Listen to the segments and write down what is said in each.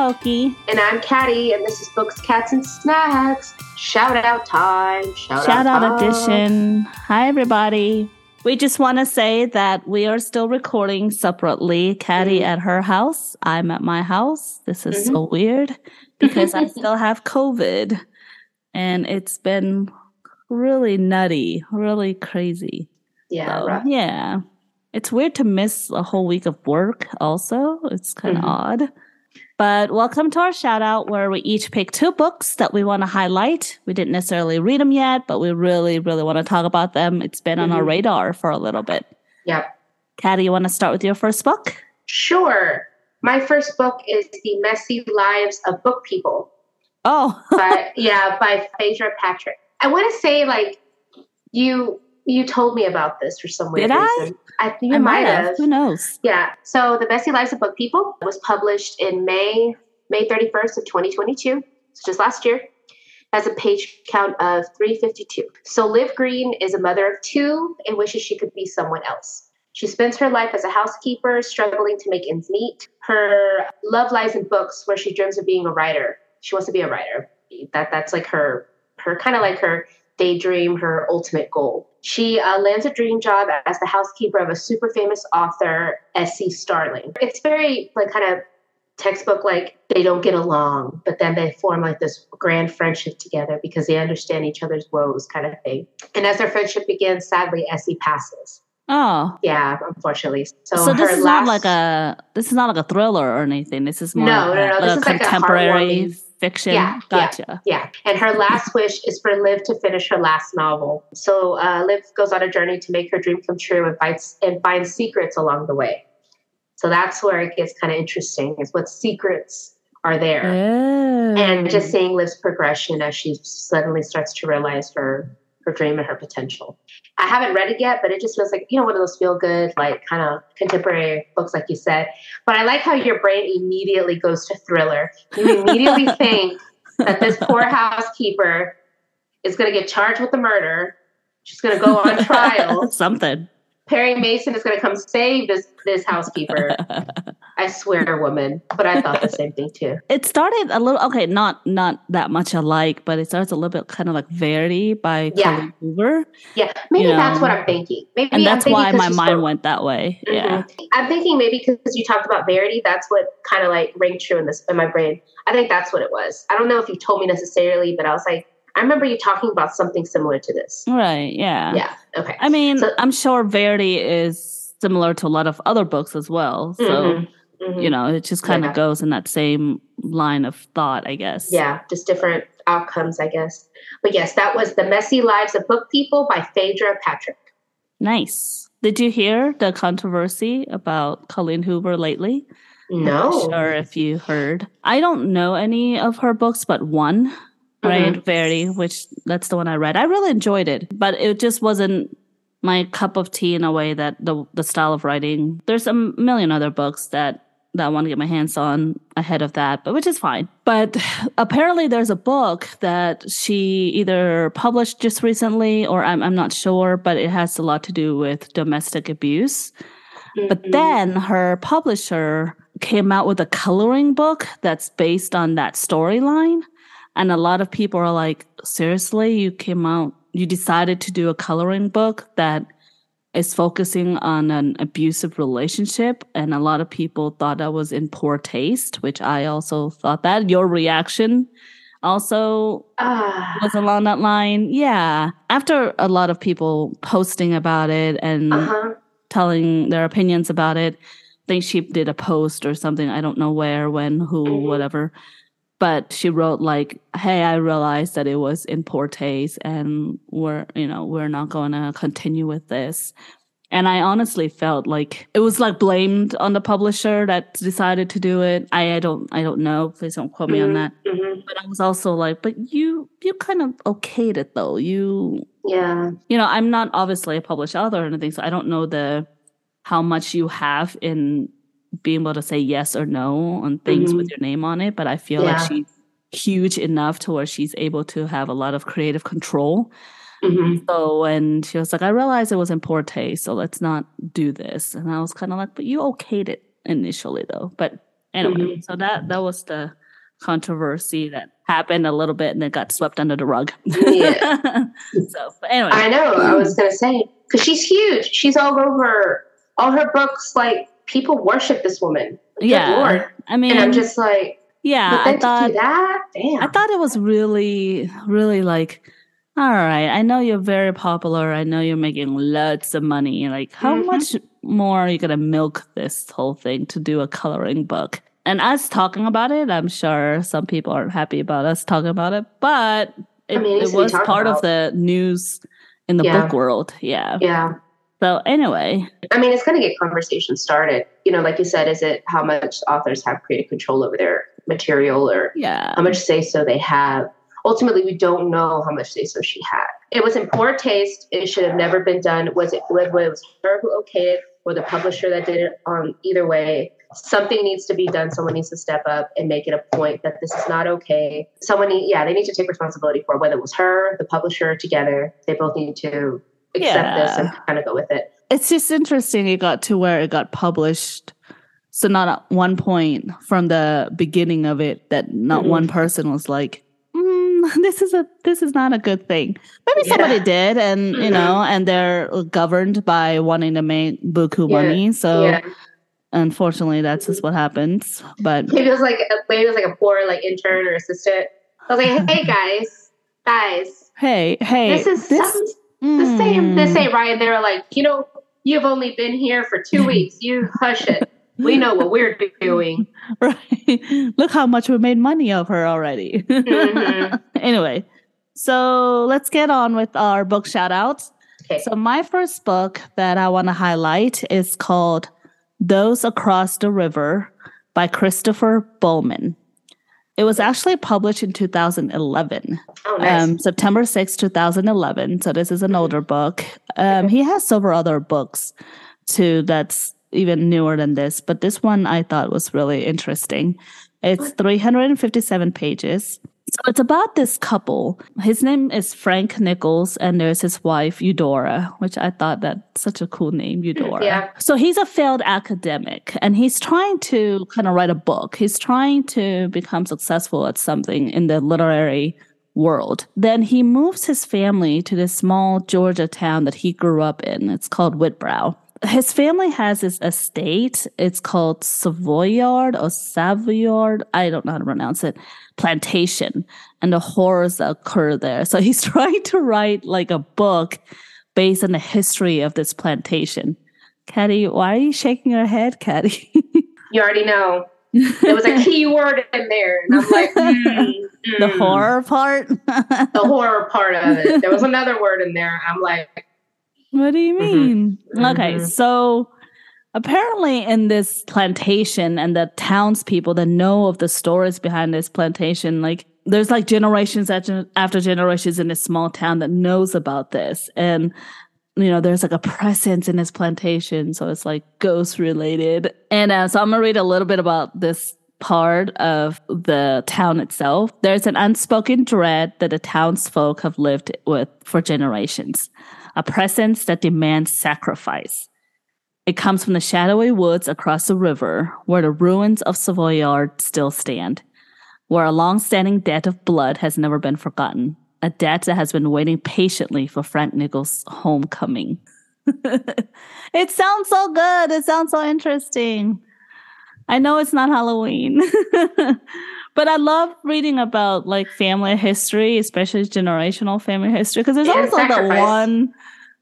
Moki. And I'm Caddy, and this is Books, Cats, and Snacks. Shout out time. Shout, Shout out, out edition. Hi, everybody. We just want to say that we are still recording separately. Caddy Mhm. at her house. I'm at my house. This is Mm-hmm. so weird because I still have COVID and it's been really nutty, really crazy. Yeah, So, rough. yeah. It's weird to miss a whole week of work, also. It's kind of Mhm. odd. But welcome to our shout out where we each pick two books that we want to highlight. We didn't necessarily read them yet, but we really, really want to talk about them. It's been on our Mhm. radar for a little bit. Yep. Caddy, you want to start with your first book? Sure. My first book is The Messy Lives of Book People. Oh, By, yeah, by Phaedra Patrick. I want to say, like, you you told me about this for some weird Did I? reason. I think you I might have. Who knows? Yeah. So The Messy Lives of Book People was published in May, May 31st of 2022. So just last year. Has a page count of 352. So Liv Green is a mother of two and wishes she could be someone else. She spends her life as a housekeeper, struggling to make ends meet. Her love lies in books where she dreams of being a writer. She wants to be a writer. That that's like her her kind of like her daydream, her ultimate goal. She uh, lands a dream job as the housekeeper of a super famous author, Essie Starling. It's very like kind of textbook like they don't get along, but then they form like this grand friendship together because they understand each other's woes, kind of thing. And as their friendship begins, sadly, Essie passes. Oh. Yeah, unfortunately. So, So, this is last, not like a this is not like a thriller or anything. This is more No, like no, a, no, this a is like a contemporary fiction. Yeah, yeah. gotcha. Yeah, and her last wish is for Liv to finish her last novel. So uh, Liv goes on a journey to make her dream come true and finds and finds secrets along the way. So that's where it gets kind of interesting: is what secrets are there, Oh. and just seeing Liv's progression as she suddenly starts to realize her her dream and her potential. I haven't read it yet, but it just feels like you know one of those feel good, like kind of contemporary books, like you said. But I like how your brain immediately goes to thriller. You immediately think that this poor housekeeper is going to get charged with the murder. She's going to go on trial. something. Perry Mason is going to come save this this housekeeper. I swear, woman. But I thought the same thing too. it started a little okay, not not that much alike, but it starts a little bit kind of like Verity by Yeah. Colleen Hoover, Yeah, maybe You that's what I'm thinking. Maybe and that's why my mind spoke- went that way. Yeah, Mhm. I'm thinking maybe because you talked about Verity, that's what kind of like rang true in this in my brain. I think that's what it was. I don't know if you told me necessarily, but I was like, I remember you talking about something similar to this. right. Yeah. Yeah. Okay. I mean, So- I'm sure Verity is similar to a lot of other books as well. So Mhm, mhm. you know, it just kind of Yeah. goes in that same line of thought, I guess. yeah, just different outcomes, I guess. But yes, that was The Messy Lives of Book People by Phaedra Patrick. Nice. Did you hear the controversy about Colleen Hoover lately? No. Not sure if you heard. I don't know any of her books but one, right? Mhm. Verity, which that's the one I read. I really enjoyed it, but it just wasn't my cup of tea in a way that the the style of writing. There's a million other books that that I want to get my hands on ahead of that, but which is fine. But apparently there's a book that she either published just recently or I'm I'm not sure, but it has a lot to do with domestic abuse. But Mhm. then her publisher came out with a coloring book that's based on that storyline. And a lot of people are like, seriously, you came out, you decided to do a coloring book that is focusing on an abusive relationship. And a lot of people thought that was in poor taste, which I also thought that. Your reaction also Ah, was along that line. Yeah. After a lot of people posting about it and uh-huh. telling their opinions about it. I think she did a post or something. I don't know where, when, who, Mhm. whatever. But she wrote like, "Hey, I realized that it was in poor taste, and we're, you know, we're not going to continue with this." And I honestly felt like it was like blamed on the publisher that decided to do it. I, I don't, I don't know. Please don't quote me on Mhm, that. mhm. But I was also like, "But you, you kind of okayed it though. You, Yeah. you know, I'm not obviously a published author or anything, so I don't know the how much you have in being able to say yes or no on things with Mhm. your name on it. But I feel Yeah. like she's huge enough to where she's able to have a lot of creative control. Mhm. So and she was like, I realized it was in poor taste, so let's not do this. And I was kind of like, but you okayed it initially though. But Anyway, Mhm. so that that was the controversy that happened a little bit and then got swept under the rug. Yeah. so, but anyway, I know. I was gonna say because she's huge. She's all over all her books. Like people worship this woman. Good yeah, Lord. I mean, And I'm just like, yeah, I thought that, damn. I thought it was really, really like, all right, I know you're very popular. I know you're making lots of money. Like, how Mhm. much more are you going to milk this whole thing to do a coloring book? And us talking about it, I'm sure some people aren't happy about us talking about it, but it, mean, it it was part of the news in the Yeah. book world. Yeah. yeah. So, anyway, I mean, it's going to get conversation started. You know, like you said, is it how much authors have creative control over their material or yeah. how much say so they have? Ultimately, we don't know how much say so she had. It was in poor taste. It should have never been done. Was it, was it her who okayed it or the publisher that did it? On either way, something needs to be done. Someone needs to step up and make it a point that this is not okay. Someone, need, yeah, they need to take responsibility for it, whether it was her, the publisher, together. They both need to accept this and kind of go with it. it's just interesting it got to where it got published so not at one point from the beginning of it that not Mhm. one person was like mm, this is a this is not a good thing maybe Yeah. somebody did and you Mhm. know and they're governed by wanting to make buku Yeah. money so yeah. unfortunately that's just what happens but Maybe it was like maybe it was like a poor like intern or assistant. I was like, hey guys, guys, hey hey this is the same. This ain't right. They're like, you know, you've only been here for two weeks. You hush it. We know what we're doing. right look how much we made money of her already Mhm. anyway so let's get on with our book shout outs Okay. so my first book that i want to highlight is called those across the river by christopher bowman it was actually published in 2011 oh, nice. um, September 6, 2011. So this is an older book. Um, he has several other books too that's even newer than this, but this one I thought was really interesting. It's 357 pages. So it's about this couple. His name is Frank Nichols, and there's his wife, Eudora, which I thought that's such a cool name, Eudora. Yeah. So he's a failed academic and he's trying to kind of write a book. He's trying to become successful at something in the literary world. Then he moves his family to this small Georgia town that he grew up in. It's called Whitbrow. His family has this estate. It's called Savoyard or Savoyard. I don't know how to pronounce it. Plantation and the horrors that occur there. So he's trying to write like a book based on the history of this plantation. Caddy, why are you shaking your head, Caddy? you already know. There was a key word in there. And I'm like, mm, the mm. horror part? The horror part of it. There was another word in there. I'm like, What do you Mhm. mean? Okay, Mhm. so apparently in this plantation and the townspeople that know of the stories behind this plantation, like there's like generations after, after generations in this small town that knows about this. And you know, there's like a presence in this plantation, so it's like ghost related. And uh, so I'm gonna read a little bit about this part of the town itself. There's an unspoken dread that the townsfolk have lived with for generations a presence that demands sacrifice. It comes from the shadowy woods across the river, where the ruins of Savoyard still stand, where a long-standing debt of blood has never been forgotten, a debt that has been waiting patiently for Frank Nichols' homecoming. it sounds so good. It sounds so interesting. I know it's not Halloween, but I love reading about like family history, especially generational family history, because there's Yeah, always like that one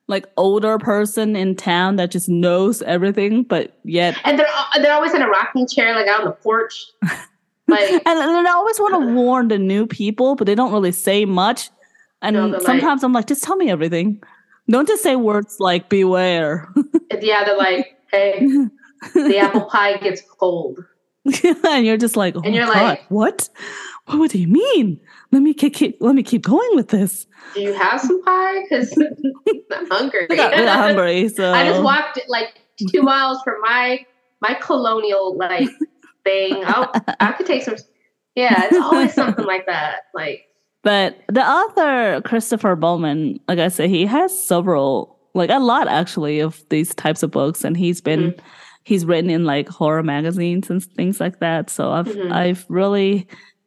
like older person in town that just knows everything, but yet and they're they're always in a rocking chair, like out on the porch. Like, and, and I always want to uh, warn the new people, but they don't really say much. And No, they're like- sometimes I'm like, just tell me everything. Don't just say words like beware. yeah, they're like, hey, the apple pie gets cold. and you're just like, oh And you're God, like- what? What would he mean? Let me keep, keep let me keep going with this. Do you have some pie? Because I'm hungry. We got, got hungry, so I just walked like two miles from my my colonial like thing. I'll, I could take some. Yeah, it's always something like that. Like, But the author Christopher Bowman, like I said, he has several, like a lot actually, of these types of books, and he's been mm. He's written in like horror magazines and things like that. So I've Mhm. I've really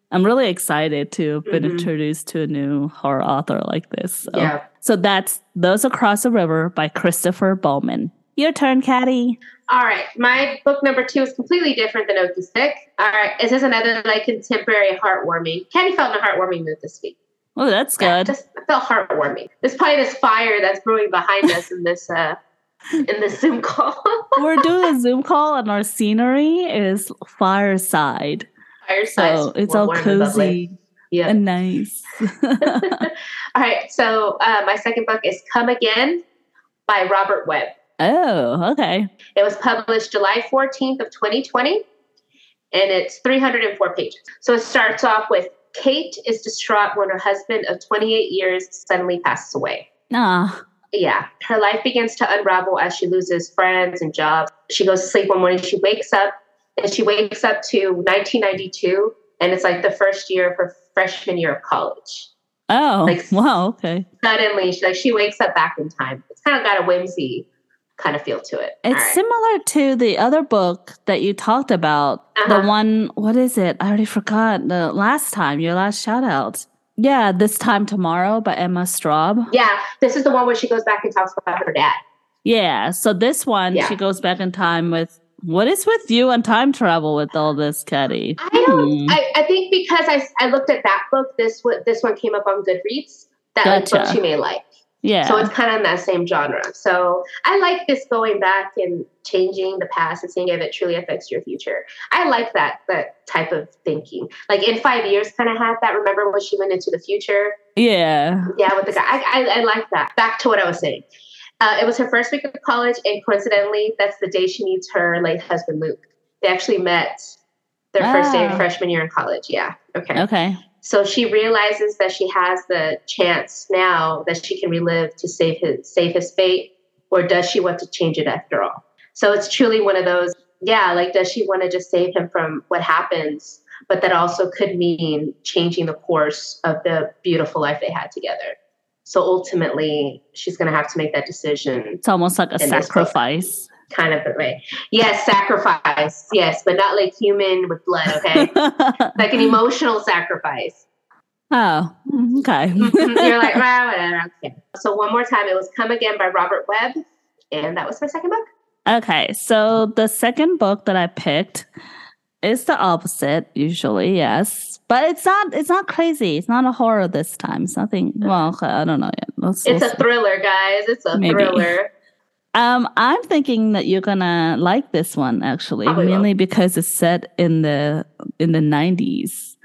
I'm really excited to have been introduced to a new horror author like this. So, Yeah. so that's Those Across the River by Christopher Bowman. Your turn, Caddy. All right. My book number two is completely different than Okie Stick. All right. Is this another like contemporary heartwarming? Candy felt in a heartwarming mood this week. Oh, that's Yeah, good. just I felt heartwarming. There's probably this fire that's brewing behind us in this uh in the Zoom call. We're doing a Zoom call and our scenery is fireside. Fireside. So it's all warm and bubbly. cozy Yeah. and nice. all right. So uh, my second book is Come Again by Robert Webb. oh, okay. It was published July 14th of 2020, and it's 304 pages. So it starts off with Kate is distraught when her husband of 28 years suddenly passes away. Ah, Yeah, her life begins to unravel as she loses friends and jobs. She goes to sleep one morning, she wakes up, and she wakes up to 1992, and it's like the first year of her freshman year of college. oh, Like- wow, okay. Suddenly, she, like she wakes up back in time. It's kind of got a whimsy kind of feel to it. It's right. similar to the other book that you talked about. Uh-huh. The one, what is it? I already forgot. The last time, your last shout out. Yeah, This Time Tomorrow by Emma Straub. Yeah, this is the one where she goes back and talks about her dad. Yeah, so this one, Yeah. she goes back in time with what is with you and time travel with all this, Caddy? I don't. Hmm. I, I think because I, I looked at that book, this this one came up on Goodreads. That like, Gotcha. books you may like. Yeah. So it's kind of in that same genre. So I like this going back and changing the past and seeing if it truly affects your future. I like that that type of thinking. Like in five years, kind of had that. Remember when she went into the future? yeah. Yeah, with the guy. I, I, I like that. Back to what I was saying. Uh, it was her first week of college, and coincidentally, that's the day she meets her late husband, Luke. They actually met their first day Ah. of freshman year in college. Yeah. Okay. Okay. So she realizes that she has the chance now that she can relive to save his save his fate, or does she want to change it after all? So it's truly one of those, yeah, like does she want to just save him from what happens, but that also could mean changing the course of the beautiful life they had together. So ultimately, she's going to have to make that decision It's almost like a In this book. sacrifice. Kind of the way. Yes, sacrifice. Yes, but not like human with blood, okay? like an emotional sacrifice. oh, okay. Mm-hmm. You're like, well, whatever. Okay. So one more time, it was Come Again by Robert Webb. And that was my second book. Okay, so the second book that I picked is the opposite, usually, yes. But it's not it's not crazy. It's not a horror this time. It's nothing well, I don't know yet. Let's- It's we'll a thriller, guys. It's a Maybe. thriller. Um, I'm thinking that you're gonna like this one actually, Probably will. mainly because it's set in the in the 90s.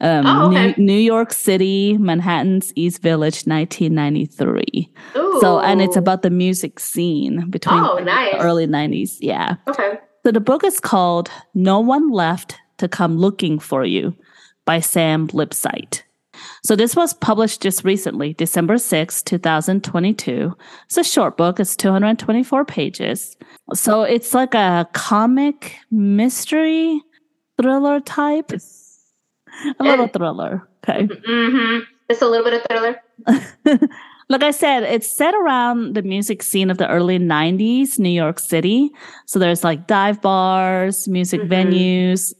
Um, Oh, okay. New, New York City, Manhattan's East Village, 1993. Ooh. So, and it's about the music scene between Oh, nice. the early 90s. Yeah. Okay. So the book is called "No One Left to Come Looking for You" by Sam Lipsyte. So this was published just recently, December 6, 2022. It's a short book. It's 224 pages. So it's like a comic mystery thriller type. A little thriller. Okay. Mm-hmm. Just a little bit of thriller. like I said, it's set around the music scene of the early 90s, New York City. So there's like dive bars, music Mhm. venues,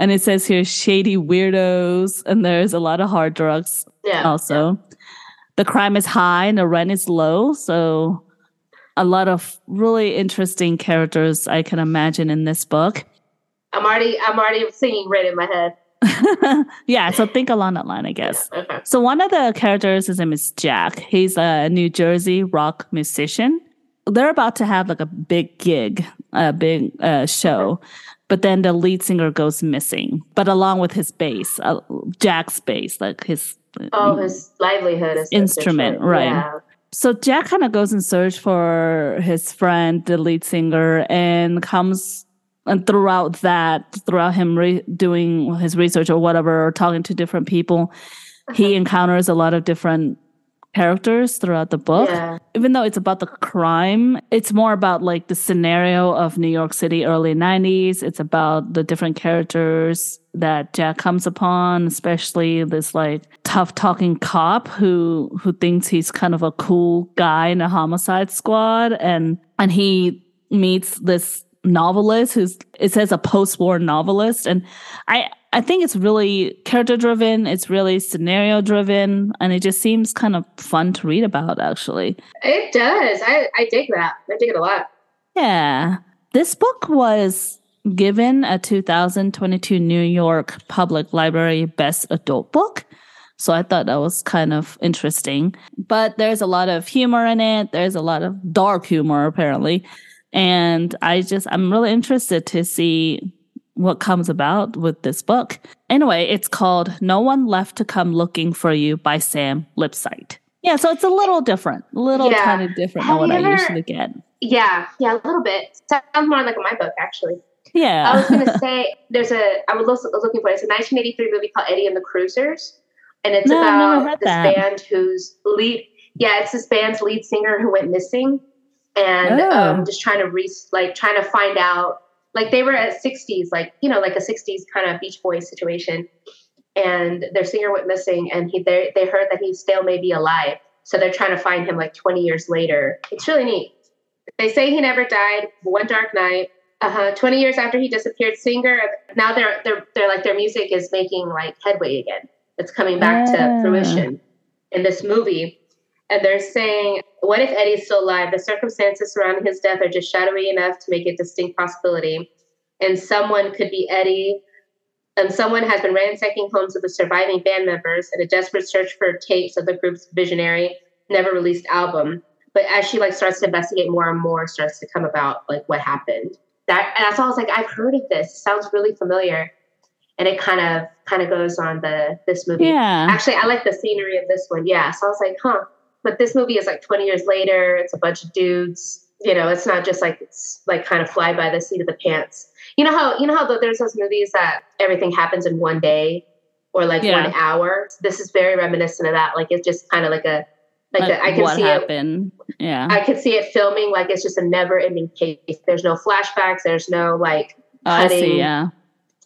and it says here shady weirdos, and there's a lot of hard drugs Yeah. also. The crime is high and the rent is low. So a lot of really interesting characters I can imagine in this book. I'm already I'm already singing right in my head. yeah, so think along that line, I guess. Okay. So one of the characters, his name is Jack. He's a New Jersey rock musician. They're about to have like a big gig, a big uh, show, but then the lead singer goes missing. But along with his bass, uh, Jack's bass, like his. Oh, his livelihood is Instrument, right. Yeah. So Jack kind of goes in search for his friend, the lead singer, and comes and throughout that, throughout him re- doing his research or whatever, or talking to different people, he encounters a lot of different characters throughout the book. Yeah. Even though it's about the crime, it's more about like the scenario of New York City early 90s. It's about the different characters that Jack comes upon, especially this like tough talking cop who who thinks he's kind of a cool guy in a homicide squad and and he meets this novelist who's it says a post-war novelist and I I think it's really character driven, it's really scenario driven, and it just seems kind of fun to read about actually. It does. I, I dig that. I dig it a lot. Yeah. This book was given a 2022 New York Public Library Best Adult Book. So I thought that was kind of interesting. But there's a lot of humor in it. There's a lot of dark humor, apparently. And I just, I'm really interested to see what comes about with this book. Anyway, it's called No One Left to Come Looking for You by Sam Lipsyte. Yeah, so it's a little different, a little yeah. kind of different Have than what ever, I usually get. Yeah, yeah, a little bit. Sounds more like my book, actually. Yeah. I was going to say, there's a, I was looking for it. It's a 1983 movie called Eddie and the Cruisers. And it's no, about this that. band whose lead, yeah, it's this band's lead singer who went missing and oh. um, just trying to re, like trying to find out like they were at 60s like you know like a 60s kind of beach boys situation. And their singer went missing and he they, they heard that he still may be alive. So they're trying to find him like 20 years later. It's really neat. They say he never died one dark night. Uh-huh. 20 years after he disappeared singer now they're they're they're like their music is making like headway again. It's coming back yeah. to fruition. In this movie and they're saying, what if Eddie's still alive? The circumstances surrounding his death are just shadowy enough to make it a distinct possibility. And someone could be Eddie. And someone has been ransacking homes of the surviving band members in a desperate search for tapes of the group's visionary, never released album. But as she like starts to investigate more and more, starts to come about like what happened. That and that's all I was like, I've heard of this. It sounds really familiar. And it kind of kind of goes on the this movie. Yeah. Actually, I like the scenery of this one. Yeah. So I was like, huh, but this movie is like 20 years later. It's a bunch of dudes. You know, it's not just like it's like kind of fly by the seat of the pants. You know how you know how there's those movies that everything happens in one day or like yeah. one hour. This is very reminiscent of that. Like it's just kind of like a like, like a, I can see happened. it. Yeah, I can see it filming like it's just a never-ending case. There's no flashbacks. There's no like cutting oh, see, yeah.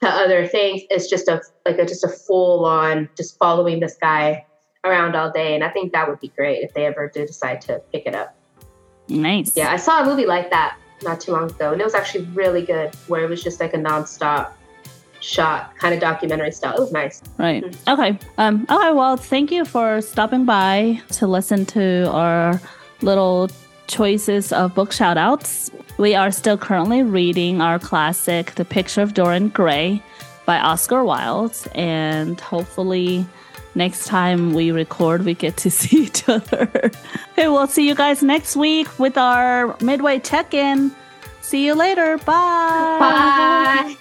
to other things. It's just a like a, just a full-on just following this guy around all day. And I think that would be great if they ever do decide to pick it up. Nice. Yeah, I saw a movie like that not too long ago, and it was actually really good, where it was just like a nonstop shot kind of documentary style. It was nice. Right. Mm-hmm. Okay. Um. Okay. Well, thank you for stopping by to listen to our little choices of book shout outs. We are still currently reading our classic, The Picture of Dorian Gray by Oscar Wilde, and hopefully next time we record, we get to see each other. okay, we'll see you guys next week with our midway check in. See you later. Bye. Bye.